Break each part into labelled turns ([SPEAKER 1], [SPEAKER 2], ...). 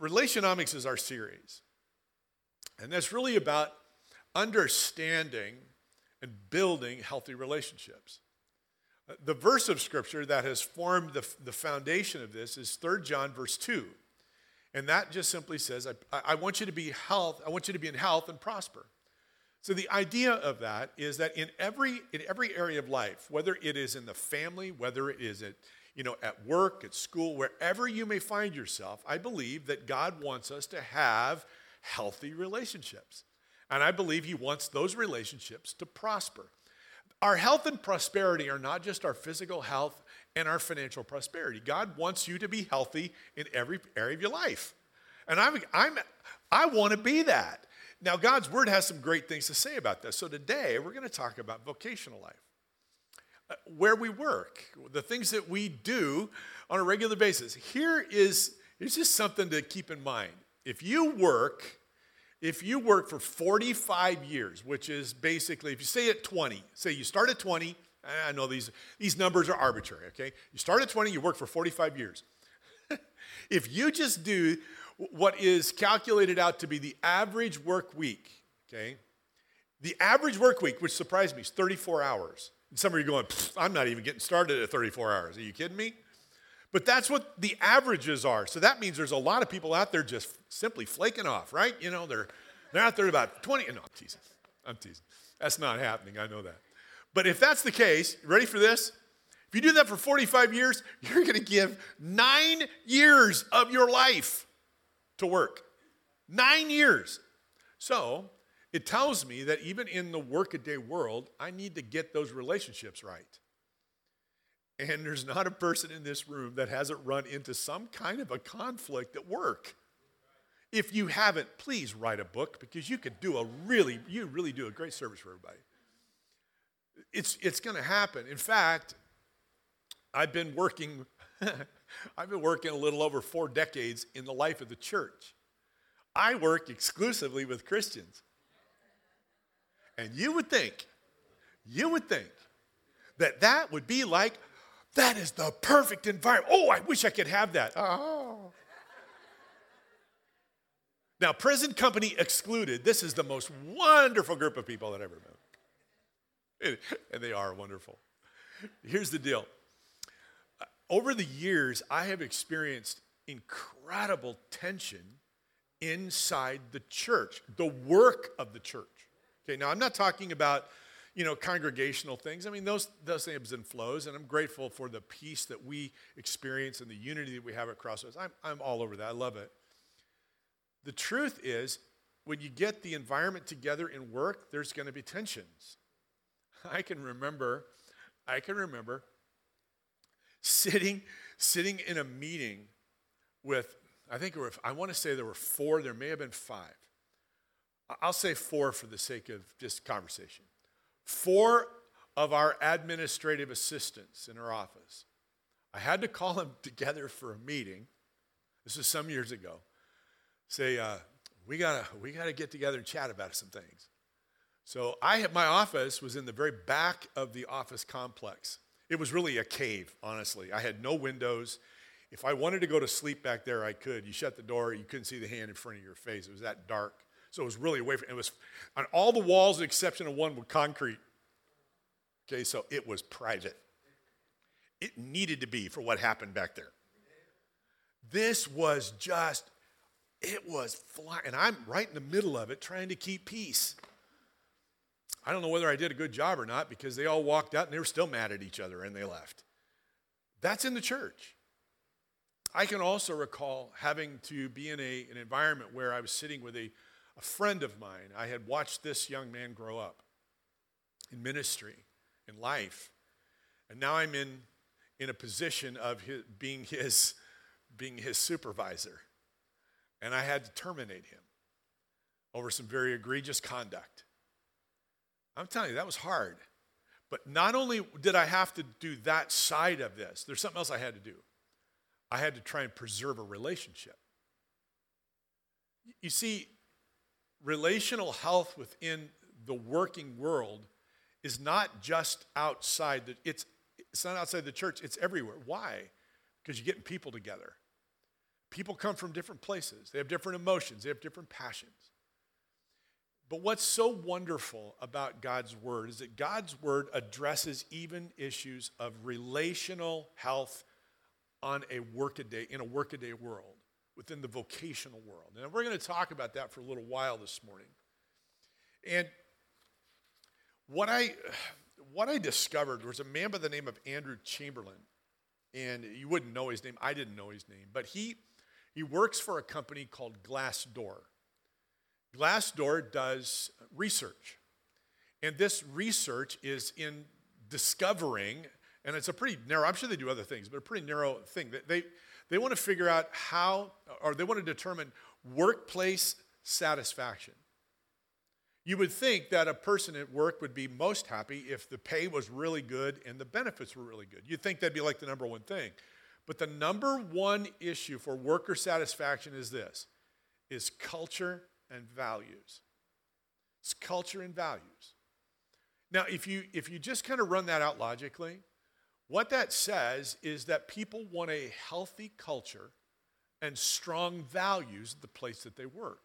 [SPEAKER 1] Relationomics is our series. And that's really about understanding and building healthy relationships. Uh, the verse of scripture that has formed the, the foundation of this is 3 John verse 2. And that just simply says, I, I want you to be health, I want you to be in health and prosper. So the idea of that is that in every in every area of life, whether it is in the family, whether it is at you know at work, at school, wherever you may find yourself, I believe that God wants us to have healthy relationships. And I believe he wants those relationships to prosper. Our health and prosperity are not just our physical health and our financial prosperity. God wants you to be healthy in every area of your life. And I'm, I'm, I want to be that. Now, God's word has some great things to say about this. So today, we're going to talk about vocational life, where we work, the things that we do on a regular basis. Here is here's just something to keep in mind. If you work, if you work for 45 years, which is basically, if you say at 20, say you start at 20, I know these, these numbers are arbitrary, okay? You start at 20, you work for 45 years. if you just do what is calculated out to be the average work week, okay? The average work week, which surprised me, is 34 hours. And some of you going, I'm not even getting started at 34 hours. Are you kidding me? But that's what the averages are. So that means there's a lot of people out there just simply flaking off, right? You know, they're, they're out there about 20. No, I'm teasing. I'm teasing. That's not happening. I know that. But if that's the case, ready for this? If you do that for 45 years, you're going to give nine years of your life to work. Nine years. So it tells me that even in the workaday world, I need to get those relationships right. And there's not a person in this room that hasn't run into some kind of a conflict at work. If you haven't, please write a book because you could do a really, you really do a great service for everybody. It's, it's going to happen. In fact, I've been working, I've been working a little over four decades in the life of the church. I work exclusively with Christians. And you would think, you would think that that would be like that is the perfect environment. Oh, I wish I could have that. Oh. Now, prison company excluded, this is the most wonderful group of people that I've ever met. And they are wonderful. Here's the deal over the years, I have experienced incredible tension inside the church, the work of the church. Okay, now I'm not talking about you know, congregational things. I mean, those, those ebbs and flows, and I'm grateful for the peace that we experience and the unity that we have at Crossroads. I'm, I'm all over that. I love it. The truth is, when you get the environment together in work, there's going to be tensions. I can remember, I can remember sitting, sitting in a meeting with, I think were, I want to say there were four, there may have been five. I'll say four for the sake of just conversation four of our administrative assistants in our office. I had to call them together for a meeting. This was some years ago. Say, uh, we gotta we gotta get together and chat about some things. So I had, my office was in the very back of the office complex. It was really a cave, honestly. I had no windows. If I wanted to go to sleep back there, I could. You shut the door, you couldn't see the hand in front of your face. It was that dark. So it was really away from it was on all the walls, the exception of one, were concrete. Okay, so it was private. It needed to be for what happened back there. This was just, it was flying. And I'm right in the middle of it trying to keep peace. I don't know whether I did a good job or not because they all walked out and they were still mad at each other and they left. That's in the church. I can also recall having to be in a, an environment where I was sitting with a a friend of mine, I had watched this young man grow up in ministry, in life. And now I'm in, in a position of his, being, his, being his supervisor. And I had to terminate him over some very egregious conduct. I'm telling you, that was hard. But not only did I have to do that side of this, there's something else I had to do. I had to try and preserve a relationship. You see, relational health within the working world is not just outside the, it's, it's not outside the church, it's everywhere. Why? Because you're getting people together. people come from different places, they have different emotions, they have different passions. But what's so wonderful about God's word is that God's word addresses even issues of relational health on a workaday in a workaday world within the vocational world. And we're going to talk about that for a little while this morning. And what I what I discovered was a man by the name of Andrew Chamberlain. And you wouldn't know his name. I didn't know his name, but he he works for a company called Glassdoor. Glassdoor does research. And this research is in discovering, and it's a pretty narrow, I'm sure they do other things, but a pretty narrow thing. They, they want to figure out how, or they want to determine workplace satisfaction. You would think that a person at work would be most happy if the pay was really good and the benefits were really good. You'd think that'd be like the number one thing. But the number one issue for worker satisfaction is this is culture and values. It's culture and values. Now, if you if you just kind of run that out logically, what that says is that people want a healthy culture and strong values at the place that they work.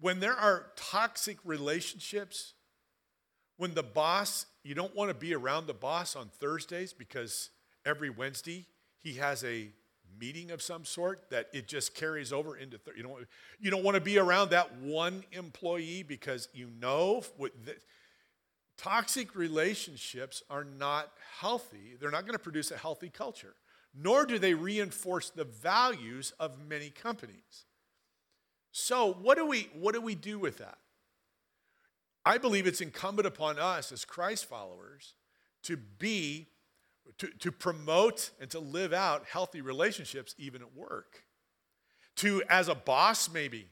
[SPEAKER 1] When there are toxic relationships, when the boss, you don't want to be around the boss on Thursdays because every Wednesday he has a meeting of some sort that it just carries over into th- you don't you don't want to be around that one employee because you know what the, toxic relationships are not healthy. They're not going to produce a healthy culture nor do they reinforce the values of many companies. So what do we what do we do with that? I believe it's incumbent upon us as christ followers to be to, to promote and to live out healthy relationships even at work. To, as a boss, maybe,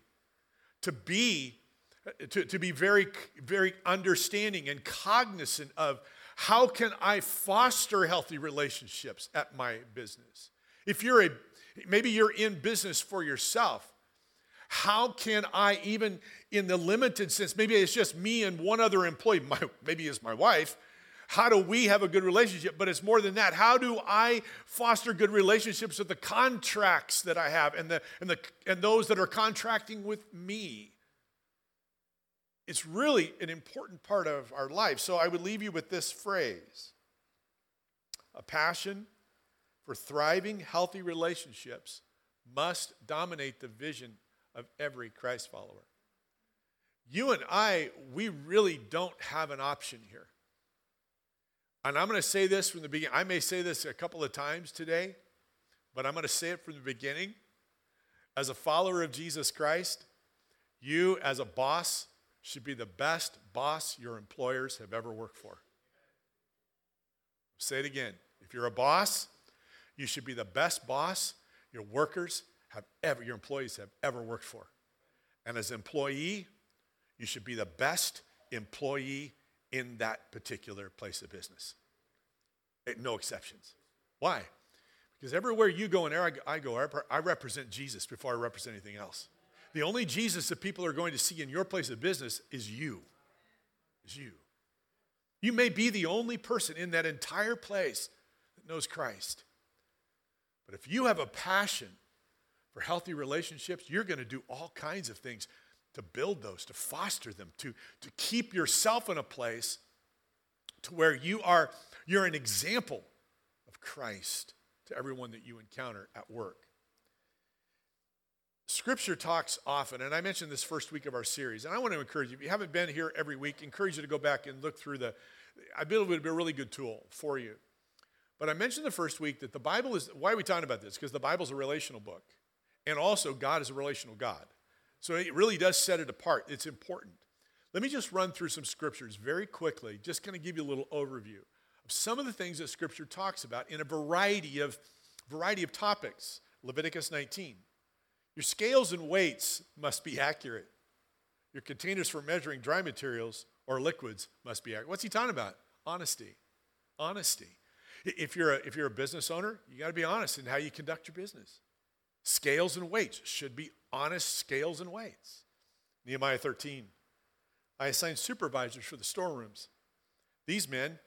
[SPEAKER 1] to be, Uh, to, to be very, very understanding and cognizant of how can I foster healthy relationships at my business? If you're a, maybe you're in business for yourself, how can I, even in the limited sense, maybe it's just me and one other employee, my, maybe it's my wife, how do we have a good relationship? But it's more than that. How do I foster good relationships with the contracts that I have and, the, and, the, and those that are contracting with me? It's really an important part of our life. So I would leave you with this phrase a passion for thriving, healthy relationships must dominate the vision of every Christ follower. You and I, we really don't have an option here. And I'm going to say this from the beginning. I may say this a couple of times today, but I'm going to say it from the beginning. As a follower of Jesus Christ, you as a boss should be the best boss your employers have ever worked for. Say it again. If you're a boss, you should be the best boss your workers have ever, your employees have ever worked for. And as employee, you should be the best employee in that particular place of business. Eh, no exceptions. Why? Because everywhere you go and I go, I represent Jesus before I represent anything else. The only Jesus that people are going to see in your place of business is you. Is you. You may be the only person in that entire place that knows Christ. But if you have a passion for healthy relationships, you're going to do all kinds of things to build those, to foster them, to, to keep yourself in a place to where you are you're an example of Christ to everyone that you encounter at work. Scripture talks often, and I mentioned this first week of our series, and I want to encourage you, if you haven't been here every week, encourage you to go back and look through the, I believe it would be a really good tool for you. But I mentioned the first week that the Bible is, why are we talking about this? Because the Bible is a relational book. And also, God is a relational God. So it really does set it apart. It's important. Let me just run through some scriptures very quickly, just kind of give you a little overview of some of the things that scripture talks about in a variety of variety of topics. Leviticus 19. Your scales and weights must be accurate. Your containers for measuring dry materials or liquids must be accurate. What's he talking about? Honesty. Honesty. If you're a, if you're a business owner, you got to be honest in how you conduct your business. Scales and weights should be honest scales and weights. Nehemiah 13. I assigned supervisors for the storerooms. These men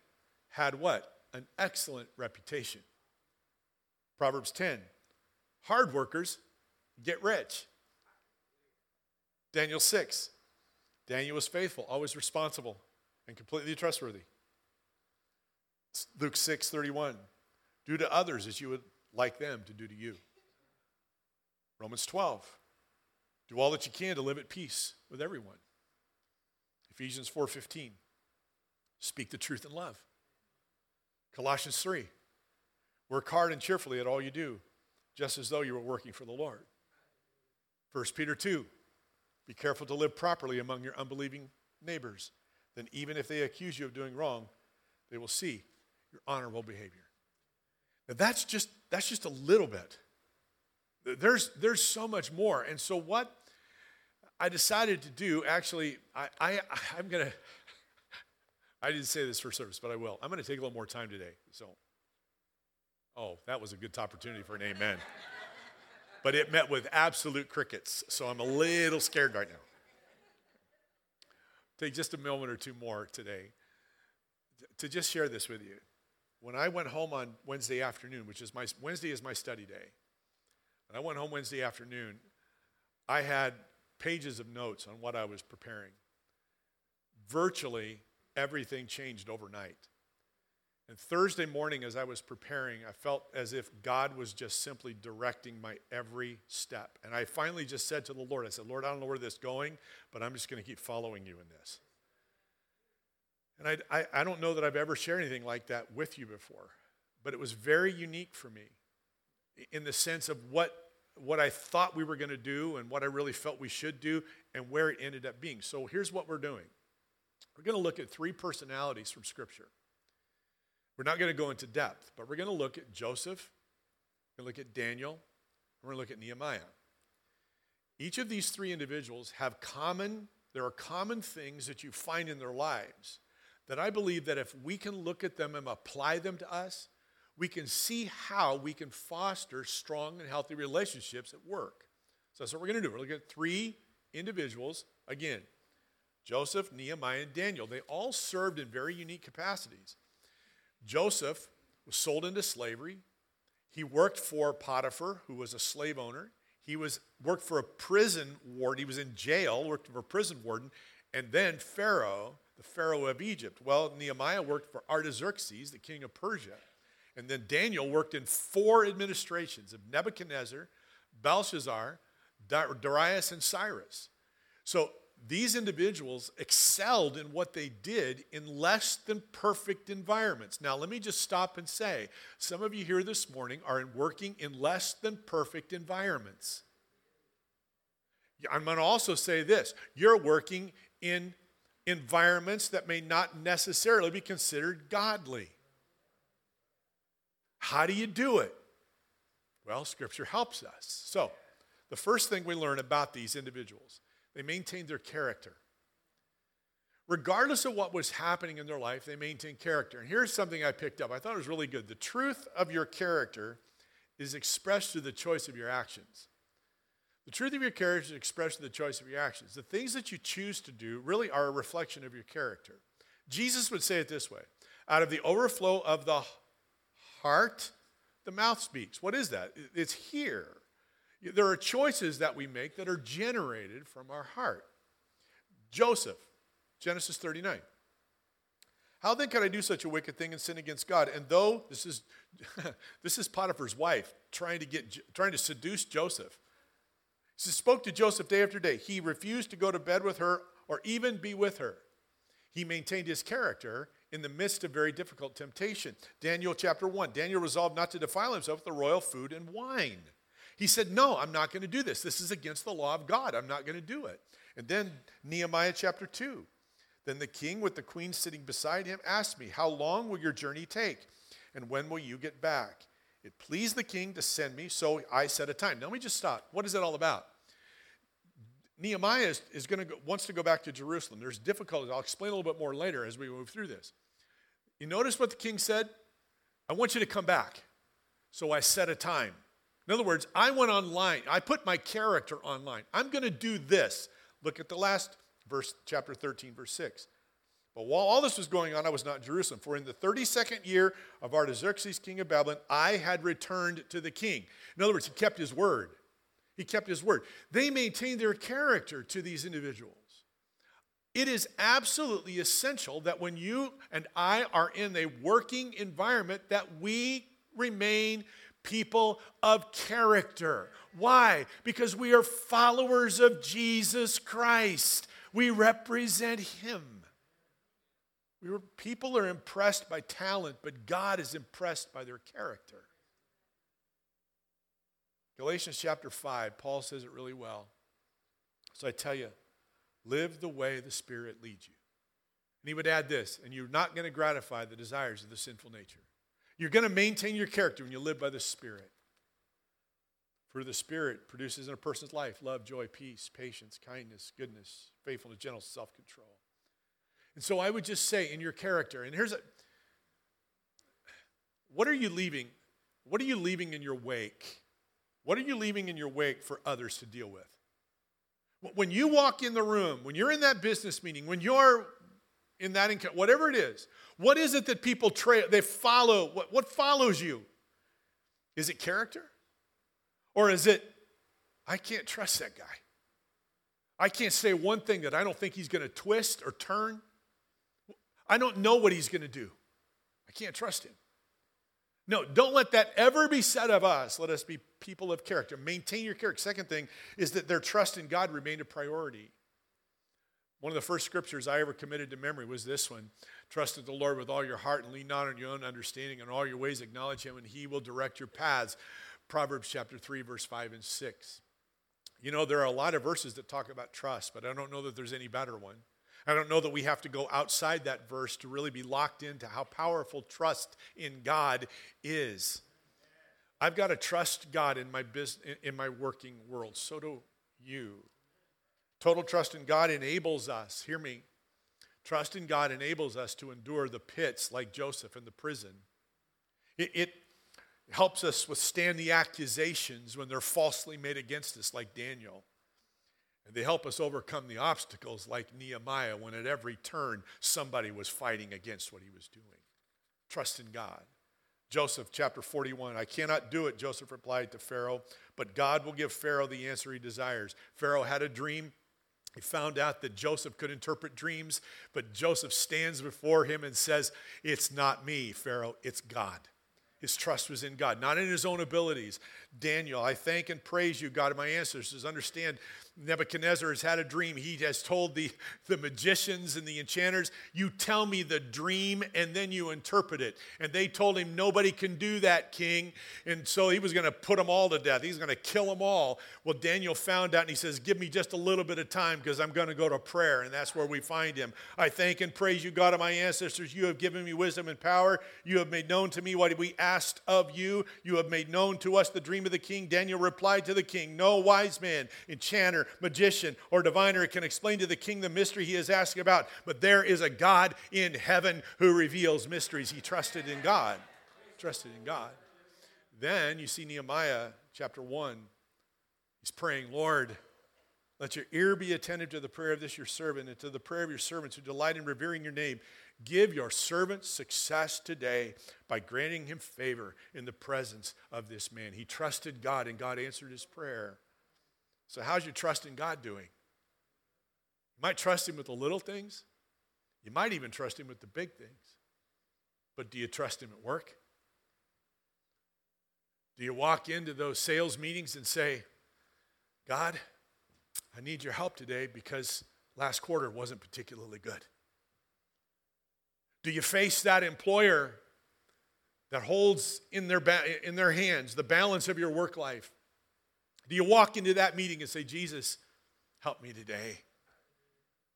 [SPEAKER 1] had what? An excellent reputation. Proverbs 10. Hard workers get rich. Daniel 6. Daniel was faithful, always responsible, and completely trustworthy. Luke 6 31. Do to others as you would like them to do to you. Romans 12. Do all that you can to live at peace with everyone. Ephesians 4:15. Speak the truth in love. Colossians 3. Work hard and cheerfully at all you do, just as though you were working for the Lord. 1 Peter 2. Be careful to live properly among your unbelieving neighbors. Then even if they accuse you of doing wrong, they will see your honorable behavior. Now that's just that's just a little bit. There's there's so much more. And so what I decided to do, actually, I, I I'm gonna I didn't say this for service, but I will. I'm gonna take a little more time today. So oh, that was a good opportunity for an amen. but it met with absolute crickets, so I'm a little scared right now. Take just a moment or two more today to just share this with you. When I went home on Wednesday afternoon, which is my Wednesday is my study day, and I went home Wednesday afternoon, I had pages of notes on what I was preparing. Virtually everything changed overnight. And Thursday morning, as I was preparing, I felt as if God was just simply directing my every step. And I finally just said to the Lord, I said, Lord, I don't know where this is going, but I'm just going to keep following you in this. And I, I, I don't know that I've ever shared anything like that with you before, but it was very unique for me in the sense of what, what I thought we were going to do and what I really felt we should do and where it ended up being. So here's what we're doing we're going to look at three personalities from Scripture. We're not going to go into depth, but we're going to look at Joseph, we're going to look at Daniel, and we're going to look at Nehemiah. Each of these three individuals have common, there are common things that you find in their lives that I believe that if we can look at them and apply them to us, we can see how we can foster strong and healthy relationships at work. So that's what we're going to do. We're looking at three individuals. Again, Joseph, Nehemiah, and Daniel. They all served in very unique capacities. Joseph was sold into slavery. He worked for Potiphar, who was a slave owner. He was worked for a prison warden. He was in jail, worked for a prison warden, and then Pharaoh the Pharaoh of Egypt. Well, Nehemiah worked for Artaxerxes, the king of Persia. And then Daniel worked in four administrations of Nebuchadnezzar, Belshazzar, Darius, and Cyrus. So these individuals excelled in what they did in less than perfect environments. Now, let me just stop and say some of you here this morning are working in less than perfect environments. I'm going to also say this you're working in environments that may not necessarily be considered godly. How do you do it? Well, Scripture helps us. So, the first thing we learn about these individuals, they maintained their character. Regardless of what was happening in their life, they maintained character. And here's something I picked up. I thought it was really good. The truth of your character is expressed through the choice of your actions. The truth of your character is expressed in the choice of your actions. The things that you choose to do really are a reflection of your character. Jesus would say it this way out of the overflow of the heart, the mouth speaks. What is that? It's here. There are choices that we make that are generated from our heart. Joseph, Genesis 39. How then could I do such a wicked thing and sin against God? And though this is this is Potiphar's wife trying to get trying to seduce Joseph. She spoke to Joseph day after day. He refused to go to bed with her or even be with her. He maintained his character in the midst of very difficult temptation. Daniel chapter 1 Daniel resolved not to defile himself with the royal food and wine. He said, No, I'm not going to do this. This is against the law of God. I'm not going to do it. And then Nehemiah chapter 2. Then the king, with the queen sitting beside him, asked me, How long will your journey take? And when will you get back? It pleased the king to send me, so I set a time. Now let me just stop. What is it all about? Nehemiah is, is going to go, wants to go back to Jerusalem. There's difficulties. I'll explain a little bit more later as we move through this. You notice what the king said? I want you to come back. So I set a time. In other words, I went online. I put my character online. I'm going to do this. Look at the last verse, chapter 13, verse 6. But while all this was going on, I was not in Jerusalem. For in the 32nd year of Artaxerxes, king of Babylon, I had returned to the king. In other words, he kept his word. He kept his word. They maintained their character to these individuals. It is absolutely essential that when you and I are in a working environment that we remain people of character. Why? Because we are followers of Jesus Christ. We represent him. We were, people are impressed by talent, but God is impressed by their character. Galatians chapter 5, Paul says it really well. So I tell you, live the way the Spirit leads you. And he would add this, and you're not going to gratify the desires of the sinful nature. You're going to maintain your character when you live by the Spirit. For the Spirit produces in a person's life love, joy, peace, patience, kindness, goodness, faithfulness, gentleness, self control. And so I would just say in your character, and here's a what are you leaving? What are you leaving in your wake? What are you leaving in your wake for others to deal with? When you walk in the room, when you're in that business meeting, when you're in that whatever it is, what is it that people trail, they follow? What, what follows you? Is it character? Or is it, I can't trust that guy? I can't say one thing that I don't think he's going to twist or turn. I don't know what he's going to do. I can't trust him. No, don't let that ever be said of us. Let us be people of character. Maintain your character. Second thing is that their trust in God remained a priority. One of the first scriptures I ever committed to memory was this one Trust the Lord with all your heart and lean not on your own understanding. In all your ways, acknowledge Him, and He will direct your paths. Proverbs chapter 3, verse 5 and 6. You know, there are a lot of verses that talk about trust, but I don't know that there's any better one. I don't know that we have to go outside that verse to really be locked into how powerful trust in God is. I've got to trust God in my business in my working world. So do you. Total trust in God enables us, hear me, trust in God enables us to endure the pits like Joseph in the prison. It, it helps us withstand the accusations when they're falsely made against us, like Daniel. And they help us overcome the obstacles, like Nehemiah, when at every turn somebody was fighting against what he was doing. Trust in God. Joseph chapter 41. I cannot do it, Joseph replied to Pharaoh, but God will give Pharaoh the answer he desires. Pharaoh had a dream. He found out that Joseph could interpret dreams, but Joseph stands before him and says, It's not me, Pharaoh, it's God. His trust was in God, not in his own abilities. Daniel, I thank and praise you, God of my ancestors. Understand Nebuchadnezzar has had a dream. He has told the, the magicians and the enchanters, You tell me the dream and then you interpret it. And they told him, Nobody can do that, king. And so he was going to put them all to death. He's going to kill them all. Well, Daniel found out and he says, Give me just a little bit of time because I'm going to go to prayer. And that's where we find him. I thank and praise you, God of my ancestors. You have given me wisdom and power. You have made known to me what we asked of you. You have made known to us the dream of the king. Daniel replied to the king, No wise man, enchanter, magician, or diviner can explain to the king the mystery he is asking about, but there is a God in heaven who reveals mysteries. He trusted in God. Trusted in God. Then you see Nehemiah chapter 1. He's praying, Lord, let your ear be attentive to the prayer of this your servant and to the prayer of your servants who delight in revering your name. Give your servant success today by granting him favor in the presence of this man. He trusted God and God answered his prayer. So, how's your trust in God doing? You might trust Him with the little things, you might even trust Him with the big things. But do you trust Him at work? Do you walk into those sales meetings and say, God, I need your help today because last quarter wasn't particularly good? Do you face that employer that holds in their, ba- in their hands the balance of your work life do you walk into that meeting and say, Jesus, help me today?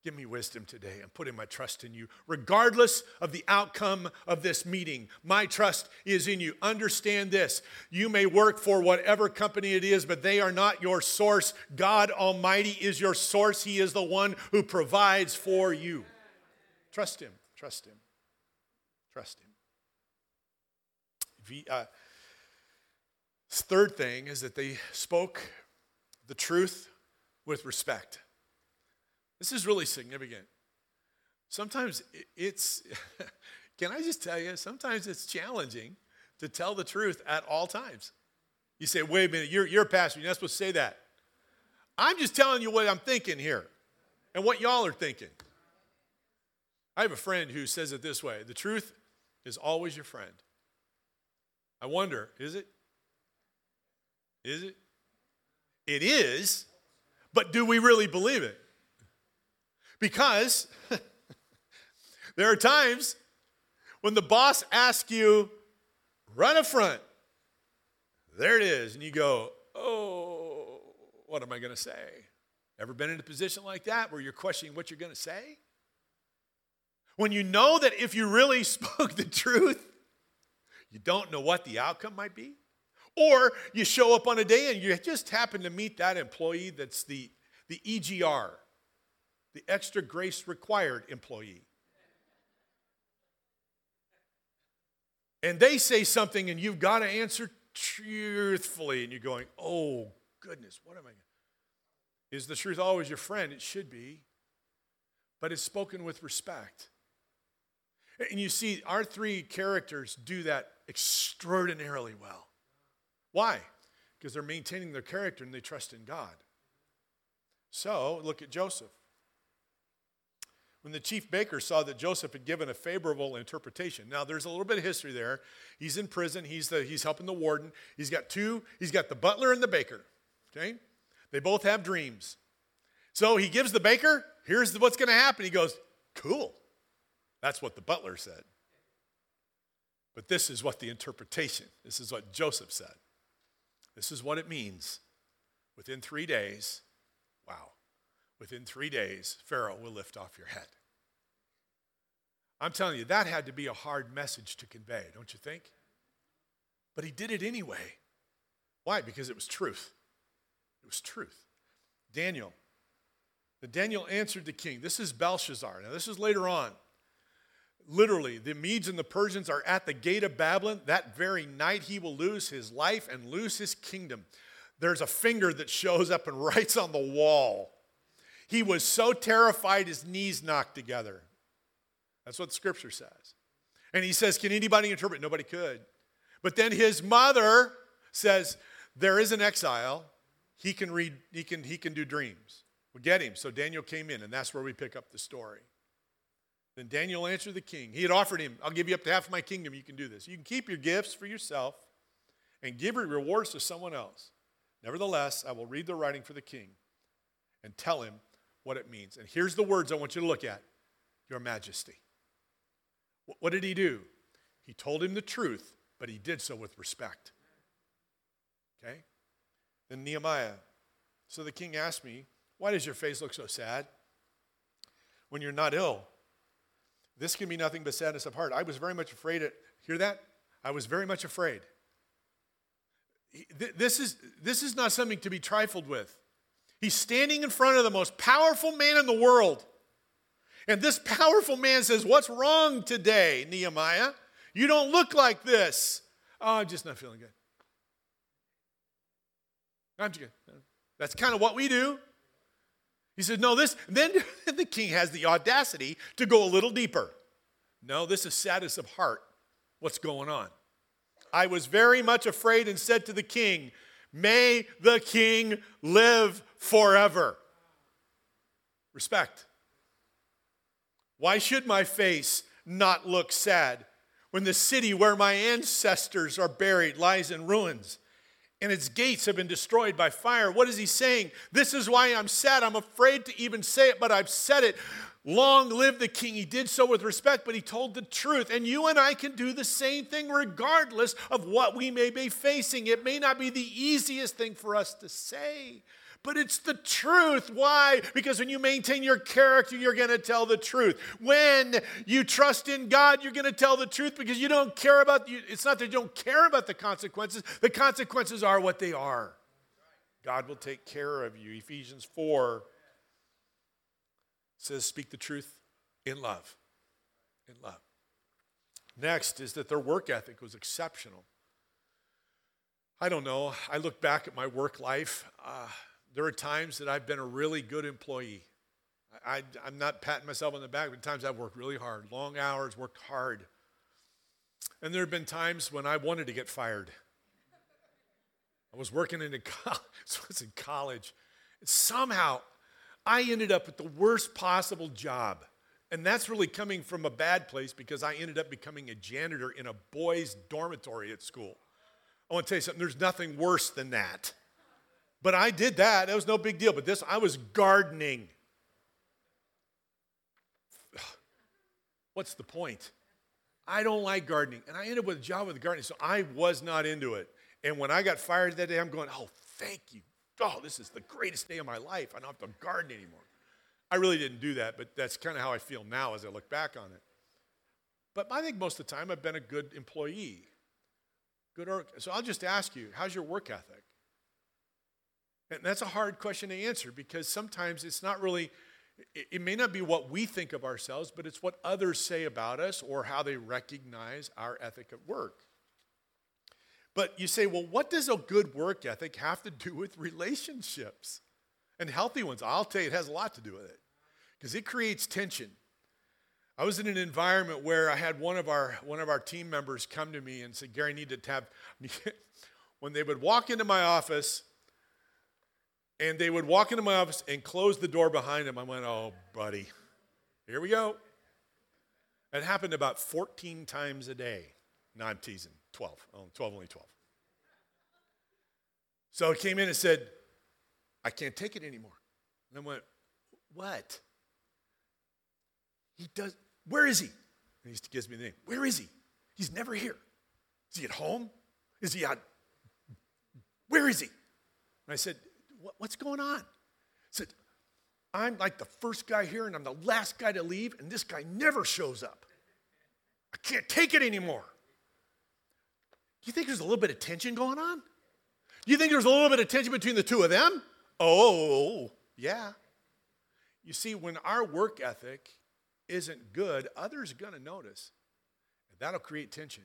[SPEAKER 1] Give me wisdom today. I'm putting my trust in you. Regardless of the outcome of this meeting, my trust is in you. Understand this. You may work for whatever company it is, but they are not your source. God Almighty is your source. He is the one who provides for you. Trust Him. Trust Him. Trust Him. Uh, Third thing is that they spoke the truth with respect. This is really significant. Sometimes it's, can I just tell you, sometimes it's challenging to tell the truth at all times. You say, wait a minute, you're, you're a pastor, you're not supposed to say that. I'm just telling you what I'm thinking here and what y'all are thinking. I have a friend who says it this way the truth is always your friend. I wonder, is it? Is it? It is, but do we really believe it? Because there are times when the boss asks you, run a front. There it is. And you go, oh, what am I going to say? Ever been in a position like that where you're questioning what you're going to say? When you know that if you really spoke the truth, you don't know what the outcome might be? Or you show up on a day and you just happen to meet that employee that's the, the EGR, the extra grace required employee. And they say something and you've got to answer truthfully, and you're going, oh, goodness, what am I? Is the truth always your friend? It should be, but it's spoken with respect. And you see, our three characters do that extraordinarily well. Why? Because they're maintaining their character and they trust in God. So, look at Joseph. When the chief baker saw that Joseph had given a favorable interpretation. Now, there's a little bit of history there. He's in prison, he's, the, he's helping the warden. He's got two, he's got the butler and the baker. Okay? They both have dreams. So he gives the baker, here's what's going to happen. He goes, Cool. That's what the butler said. But this is what the interpretation, this is what Joseph said. This is what it means. Within three days, wow, within three days, Pharaoh will lift off your head. I'm telling you, that had to be a hard message to convey, don't you think? But he did it anyway. Why? Because it was truth. It was truth. Daniel. The Daniel answered the king. This is Belshazzar. Now, this is later on. Literally, the Medes and the Persians are at the gate of Babylon. That very night, he will lose his life and lose his kingdom. There's a finger that shows up and writes on the wall. He was so terrified, his knees knocked together. That's what the scripture says. And he says, Can anybody interpret? Nobody could. But then his mother says, There is an exile. He can read, he can, he can do dreams. We'll get him. So Daniel came in, and that's where we pick up the story. Then Daniel answered the king. He had offered him, I'll give you up to half of my kingdom. You can do this. You can keep your gifts for yourself and give your rewards to someone else. Nevertheless, I will read the writing for the king and tell him what it means. And here's the words I want you to look at Your Majesty. What did he do? He told him the truth, but he did so with respect. Okay? Then Nehemiah. So the king asked me, Why does your face look so sad when you're not ill? This can be nothing but sadness of heart. I was very much afraid. At, hear that? I was very much afraid. This is, this is not something to be trifled with. He's standing in front of the most powerful man in the world. And this powerful man says, What's wrong today, Nehemiah? You don't look like this. Oh, I'm just not feeling good. I'm just good. That's kind of what we do. He said, No, this, then the king has the audacity to go a little deeper. No, this is sadness of heart. What's going on? I was very much afraid and said to the king, May the king live forever. Respect. Why should my face not look sad when the city where my ancestors are buried lies in ruins? And its gates have been destroyed by fire. What is he saying? This is why I'm sad. I'm afraid to even say it, but I've said it. Long live the king. He did so with respect, but he told the truth. And you and I can do the same thing regardless of what we may be facing. It may not be the easiest thing for us to say, but it's the truth. Why? Because when you maintain your character, you're going to tell the truth. When you trust in God, you're going to tell the truth because you don't care about it's not that you don't care about the consequences. The consequences are what they are. God will take care of you. Ephesians 4 says speak the truth in love. In love. Next is that their work ethic was exceptional. I don't know. I look back at my work life. Uh, there are times that I've been a really good employee. I, am not patting myself on the back, but times I've worked really hard, long hours, worked hard. And there have been times when I wanted to get fired. I was working in I was in college. Somehow I ended up with the worst possible job. And that's really coming from a bad place because I ended up becoming a janitor in a boys' dormitory at school. I want to tell you something, there's nothing worse than that. But I did that. That was no big deal. But this, I was gardening. What's the point? I don't like gardening. And I ended up with a job with gardening, so I was not into it. And when I got fired that day, I'm going, oh, thank you. Oh, this is the greatest day of my life. I don't have to garden anymore. I really didn't do that, but that's kind of how I feel now as I look back on it. But I think most of the time I've been a good employee. Good work. So I'll just ask you, how's your work ethic? And that's a hard question to answer because sometimes it's not really, it may not be what we think of ourselves, but it's what others say about us or how they recognize our ethic at work. But you say, well, what does a good work ethic have to do with relationships and healthy ones? I'll tell you, it has a lot to do with it because it creates tension. I was in an environment where I had one of our one of our team members come to me and say, "Gary, I need to have." when they would walk into my office, and they would walk into my office and close the door behind them. I went, oh, buddy, here we go. It happened about 14 times a day. No, I'm teasing. 12. Oh, 12, only 12. So he came in and said, I can't take it anymore. And I went, What? He does, where is he? And he gives me the name. Where is he? He's never here. Is he at home? Is he out? Where is he? And I said, What's going on? I said, I'm like the first guy here and I'm the last guy to leave, and this guy never shows up. I can't take it anymore. Do you think there's a little bit of tension going on? Do you think there's a little bit of tension between the two of them? Oh, yeah. You see, when our work ethic isn't good, others are going to notice. And that'll create tension.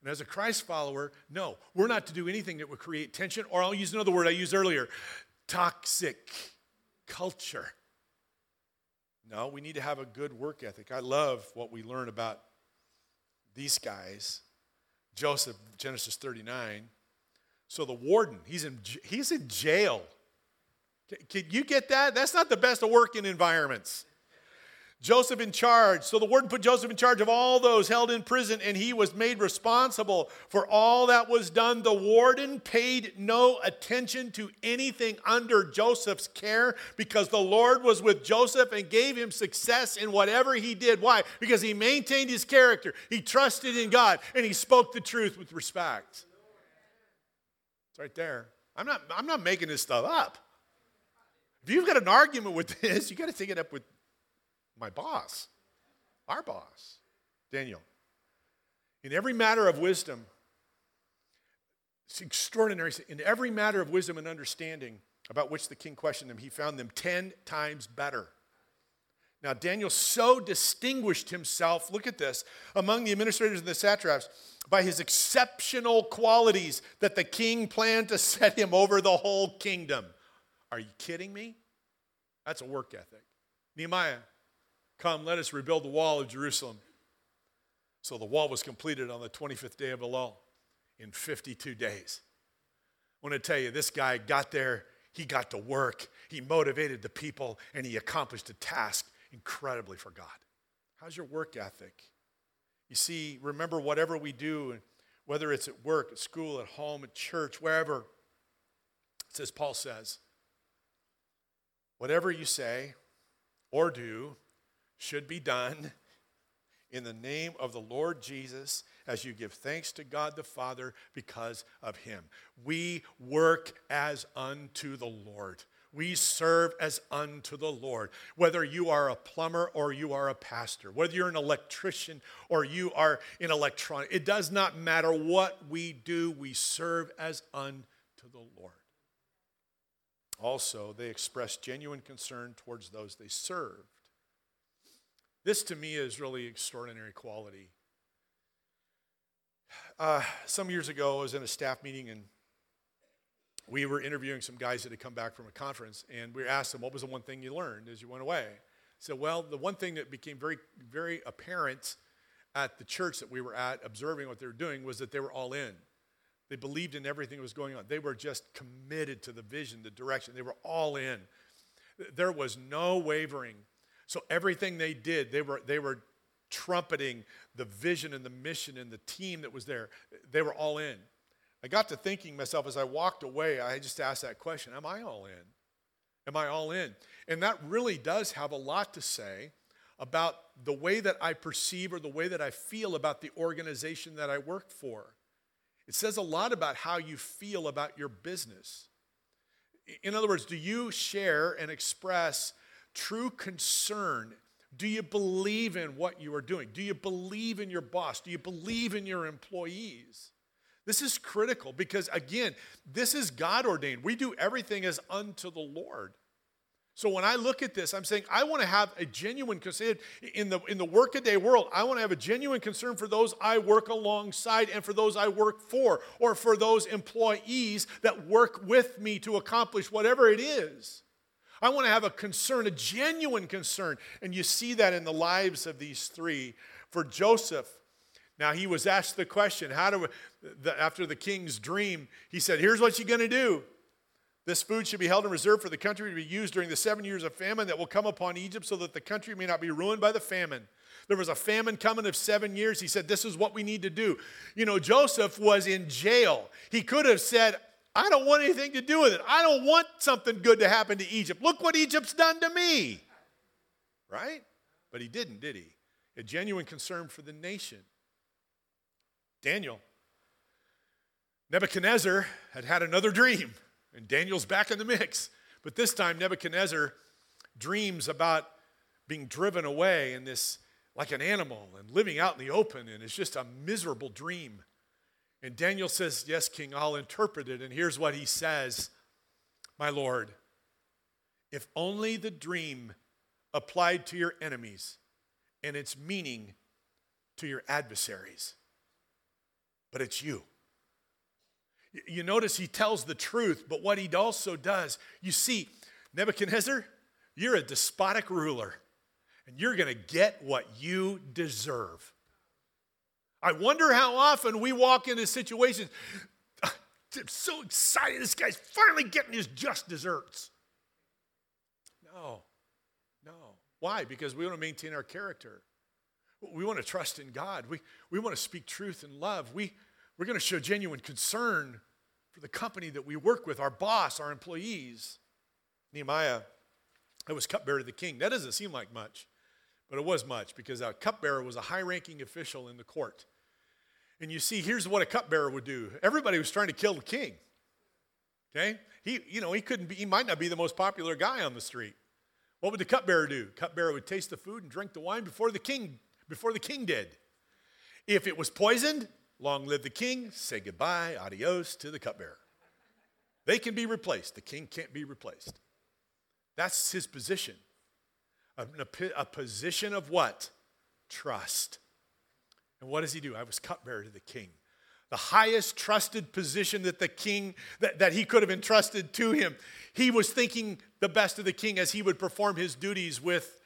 [SPEAKER 1] And as a Christ follower, no, we're not to do anything that would create tension, or I'll use another word I used earlier toxic culture. No, we need to have a good work ethic. I love what we learn about these guys. Joseph, Genesis 39. So the warden, he's in, he's in jail. Can you get that? That's not the best of working environments. Joseph in charge. So the warden put Joseph in charge of all those held in prison, and he was made responsible for all that was done. The warden paid no attention to anything under Joseph's care because the Lord was with Joseph and gave him success in whatever he did. Why? Because he maintained his character, he trusted in God, and he spoke the truth with respect. It's right there. I'm not, I'm not making this stuff up. If you've got an argument with this, you got to take it up with my boss, our boss, Daniel. In every matter of wisdom, it's extraordinary. In every matter of wisdom and understanding about which the king questioned him, he found them 10 times better. Now, Daniel so distinguished himself, look at this, among the administrators and the satraps by his exceptional qualities that the king planned to set him over the whole kingdom. Are you kidding me? That's a work ethic. Nehemiah Come, let us rebuild the wall of Jerusalem. So the wall was completed on the 25th day of Elul in 52 days. I want to tell you, this guy got there, he got to work, he motivated the people, and he accomplished a task incredibly for God. How's your work ethic? You see, remember, whatever we do, whether it's at work, at school, at home, at church, wherever, it says, Paul says, whatever you say or do, should be done in the name of the Lord Jesus as you give thanks to God the Father because of him. We work as unto the Lord. We serve as unto the Lord. Whether you are a plumber or you are a pastor, whether you're an electrician or you are in electronic, it does not matter what we do, we serve as unto the Lord. Also, they express genuine concern towards those they serve. This to me is really extraordinary quality. Uh, some years ago, I was in a staff meeting and we were interviewing some guys that had come back from a conference, and we asked them, What was the one thing you learned as you went away? said, Well, the one thing that became very, very apparent at the church that we were at, observing what they were doing, was that they were all in. They believed in everything that was going on. They were just committed to the vision, the direction. They were all in. There was no wavering. So everything they did, they were, they were trumpeting the vision and the mission and the team that was there. They were all in. I got to thinking myself as I walked away, I just asked that question Am I all in? Am I all in? And that really does have a lot to say about the way that I perceive or the way that I feel about the organization that I work for. It says a lot about how you feel about your business. In other words, do you share and express true concern? Do you believe in what you are doing? Do you believe in your boss? Do you believe in your employees? This is critical because, again, this is God ordained. We do everything as unto the Lord. So when I look at this, I'm saying I want to have a genuine concern in the in the workaday world. I want to have a genuine concern for those I work alongside and for those I work for, or for those employees that work with me to accomplish whatever it is. I want to have a concern, a genuine concern, and you see that in the lives of these three. For Joseph, now he was asked the question, how do we, after the king's dream, he said, "Here's what you're going to do." This food should be held in reserve for the country to be used during the seven years of famine that will come upon Egypt so that the country may not be ruined by the famine. There was a famine coming of seven years. He said, This is what we need to do. You know, Joseph was in jail. He could have said, I don't want anything to do with it. I don't want something good to happen to Egypt. Look what Egypt's done to me. Right? But he didn't, did he? A genuine concern for the nation. Daniel. Nebuchadnezzar had had another dream. And Daniel's back in the mix. But this time, Nebuchadnezzar dreams about being driven away in this, like an animal, and living out in the open. And it's just a miserable dream. And Daniel says, Yes, King, I'll interpret it. And here's what he says My Lord, if only the dream applied to your enemies and its meaning to your adversaries, but it's you. You notice he tells the truth, but what he also does, you see, Nebuchadnezzar, you're a despotic ruler, and you're going to get what you deserve. I wonder how often we walk into situations. I'm so excited, this guy's finally getting his just desserts. No, no. Why? Because we want to maintain our character. We want to trust in God. We, we want to speak truth and love. We, we're going to show genuine concern for the company that we work with, our boss, our employees. Nehemiah, I was cupbearer to the king. That doesn't seem like much, but it was much because a cupbearer was a high ranking official in the court. And you see, here's what a cupbearer would do everybody was trying to kill the king. Okay? He, you know, he couldn't be, he might not be the most popular guy on the street. What would the cupbearer do? Cupbearer would taste the food and drink the wine before the king, before the king did. If it was poisoned, Long live the king, say goodbye, adios to the cupbearer. They can be replaced, the king can't be replaced. That's his position. A, a, a position of what? Trust. And what does he do? I was cupbearer to the king. The highest trusted position that the king that, that he could have entrusted to him. He was thinking the best of the king as he would perform his duties with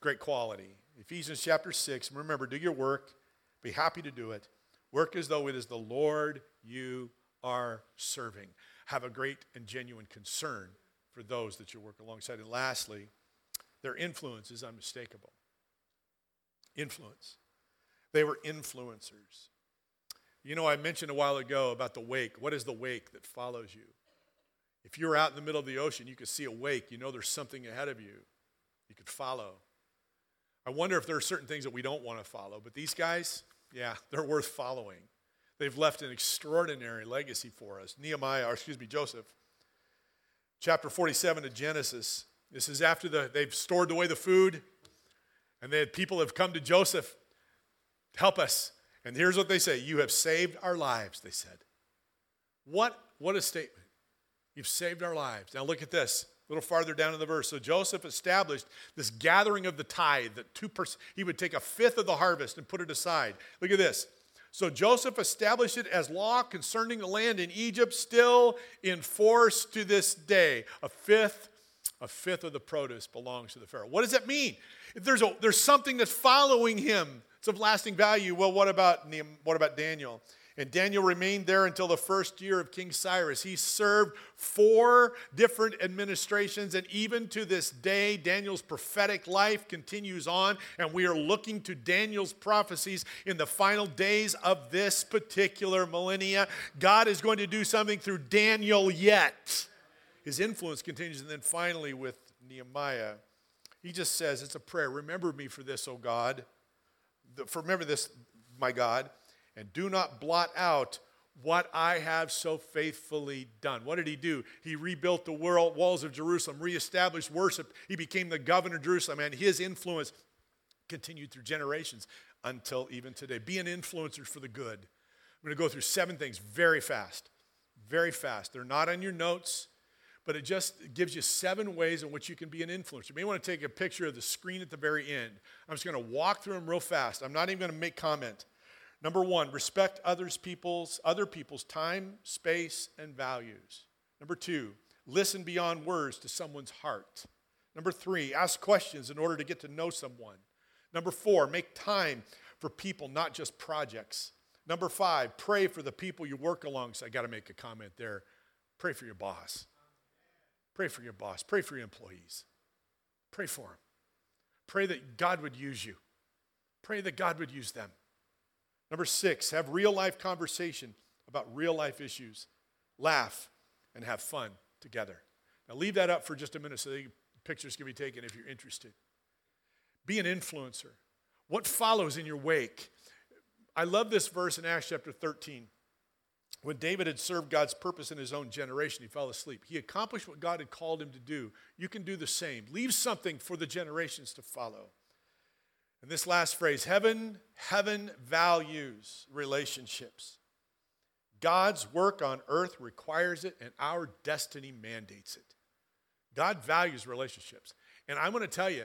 [SPEAKER 1] great quality. Ephesians chapter 6. Remember, do your work, be happy to do it. Work as though it is the Lord you are serving. Have a great and genuine concern for those that you work alongside. And lastly, their influence is unmistakable. Influence. They were influencers. You know, I mentioned a while ago about the wake. What is the wake that follows you? If you're out in the middle of the ocean, you could see a wake. You know there's something ahead of you. You could follow. I wonder if there are certain things that we don't want to follow, but these guys, yeah, they're worth following. They've left an extraordinary legacy for us. Nehemiah, or excuse me, Joseph, chapter 47 of Genesis. This is after the, they've stored away the food, and had people have come to Joseph, help us. And here's what they say You have saved our lives, they said. What, what a statement. You've saved our lives. Now look at this. A little farther down in the verse. So Joseph established this gathering of the tithe that two pers- he would take a fifth of the harvest and put it aside. Look at this. So Joseph established it as law concerning the land in Egypt, still in force to this day. A fifth a fifth of the produce belongs to the Pharaoh. What does that mean? If there's, a, there's something that's following him, it's of lasting value. Well, what about, what about Daniel? And Daniel remained there until the first year of King Cyrus. He served four different administrations, and even to this day, Daniel's prophetic life continues on, and we are looking to Daniel's prophecies in the final days of this particular millennia. God is going to do something through Daniel yet. His influence continues, and then finally with Nehemiah, he just says, It's a prayer. Remember me for this, O God. For remember this, my God and do not blot out what I have so faithfully done. What did he do? He rebuilt the world, walls of Jerusalem, reestablished worship. He became the governor of Jerusalem, and his influence continued through generations until even today. Be an influencer for the good. I'm going to go through seven things very fast. Very fast. They're not on your notes, but it just gives you seven ways in which you can be an influencer. You may want to take a picture of the screen at the very end. I'm just going to walk through them real fast. I'm not even going to make comment. Number one, respect others people's, other people's time, space, and values. Number two, listen beyond words to someone's heart. Number three, ask questions in order to get to know someone. Number four, make time for people, not just projects. Number five, pray for the people you work alongside. I got to make a comment there. Pray for your boss. Pray for your boss. Pray for your employees. Pray for them. Pray that God would use you. Pray that God would use them. Number six, have real life conversation about real life issues. Laugh and have fun together. Now, leave that up for just a minute so the pictures can be taken if you're interested. Be an influencer. What follows in your wake? I love this verse in Acts chapter 13. When David had served God's purpose in his own generation, he fell asleep. He accomplished what God had called him to do. You can do the same. Leave something for the generations to follow. And this last phrase heaven, heaven values relationships. God's work on earth requires it, and our destiny mandates it. God values relationships. And I'm going to tell you,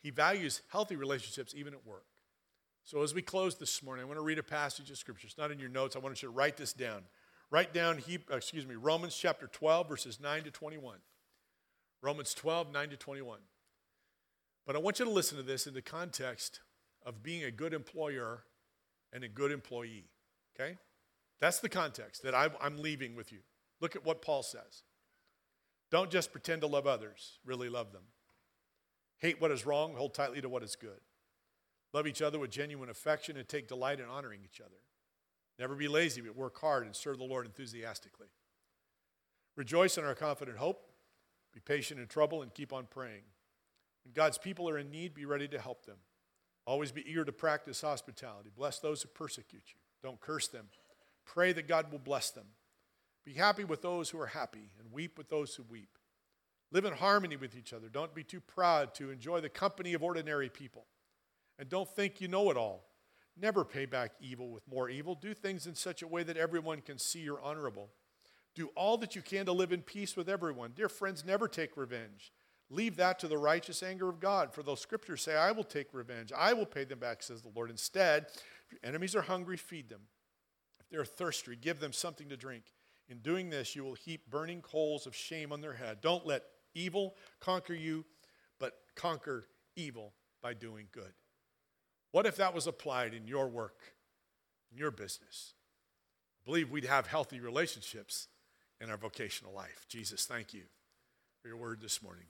[SPEAKER 1] He values healthy relationships even at work. So as we close this morning, I want to read a passage of Scripture. It's not in your notes. I want you to write this down. Write down, uh, excuse me, Romans chapter 12, verses 9 to 21. Romans 12, 9 to 21. But I want you to listen to this in the context of being a good employer and a good employee. Okay? That's the context that I'm leaving with you. Look at what Paul says. Don't just pretend to love others, really love them. Hate what is wrong, hold tightly to what is good. Love each other with genuine affection and take delight in honoring each other. Never be lazy, but work hard and serve the Lord enthusiastically. Rejoice in our confident hope. Be patient in trouble and keep on praying. When God's people are in need, be ready to help them. Always be eager to practice hospitality. Bless those who persecute you. Don't curse them. Pray that God will bless them. Be happy with those who are happy and weep with those who weep. Live in harmony with each other. Don't be too proud to enjoy the company of ordinary people. And don't think you know it all. Never pay back evil with more evil. Do things in such a way that everyone can see you're honorable. Do all that you can to live in peace with everyone. Dear friends, never take revenge. Leave that to the righteous anger of God. For those scriptures say, I will take revenge. I will pay them back, says the Lord. Instead, if your enemies are hungry, feed them. If they're thirsty, give them something to drink. In doing this, you will heap burning coals of shame on their head. Don't let evil conquer you, but conquer evil by doing good. What if that was applied in your work, in your business? I believe we'd have healthy relationships in our vocational life. Jesus, thank you for your word this morning.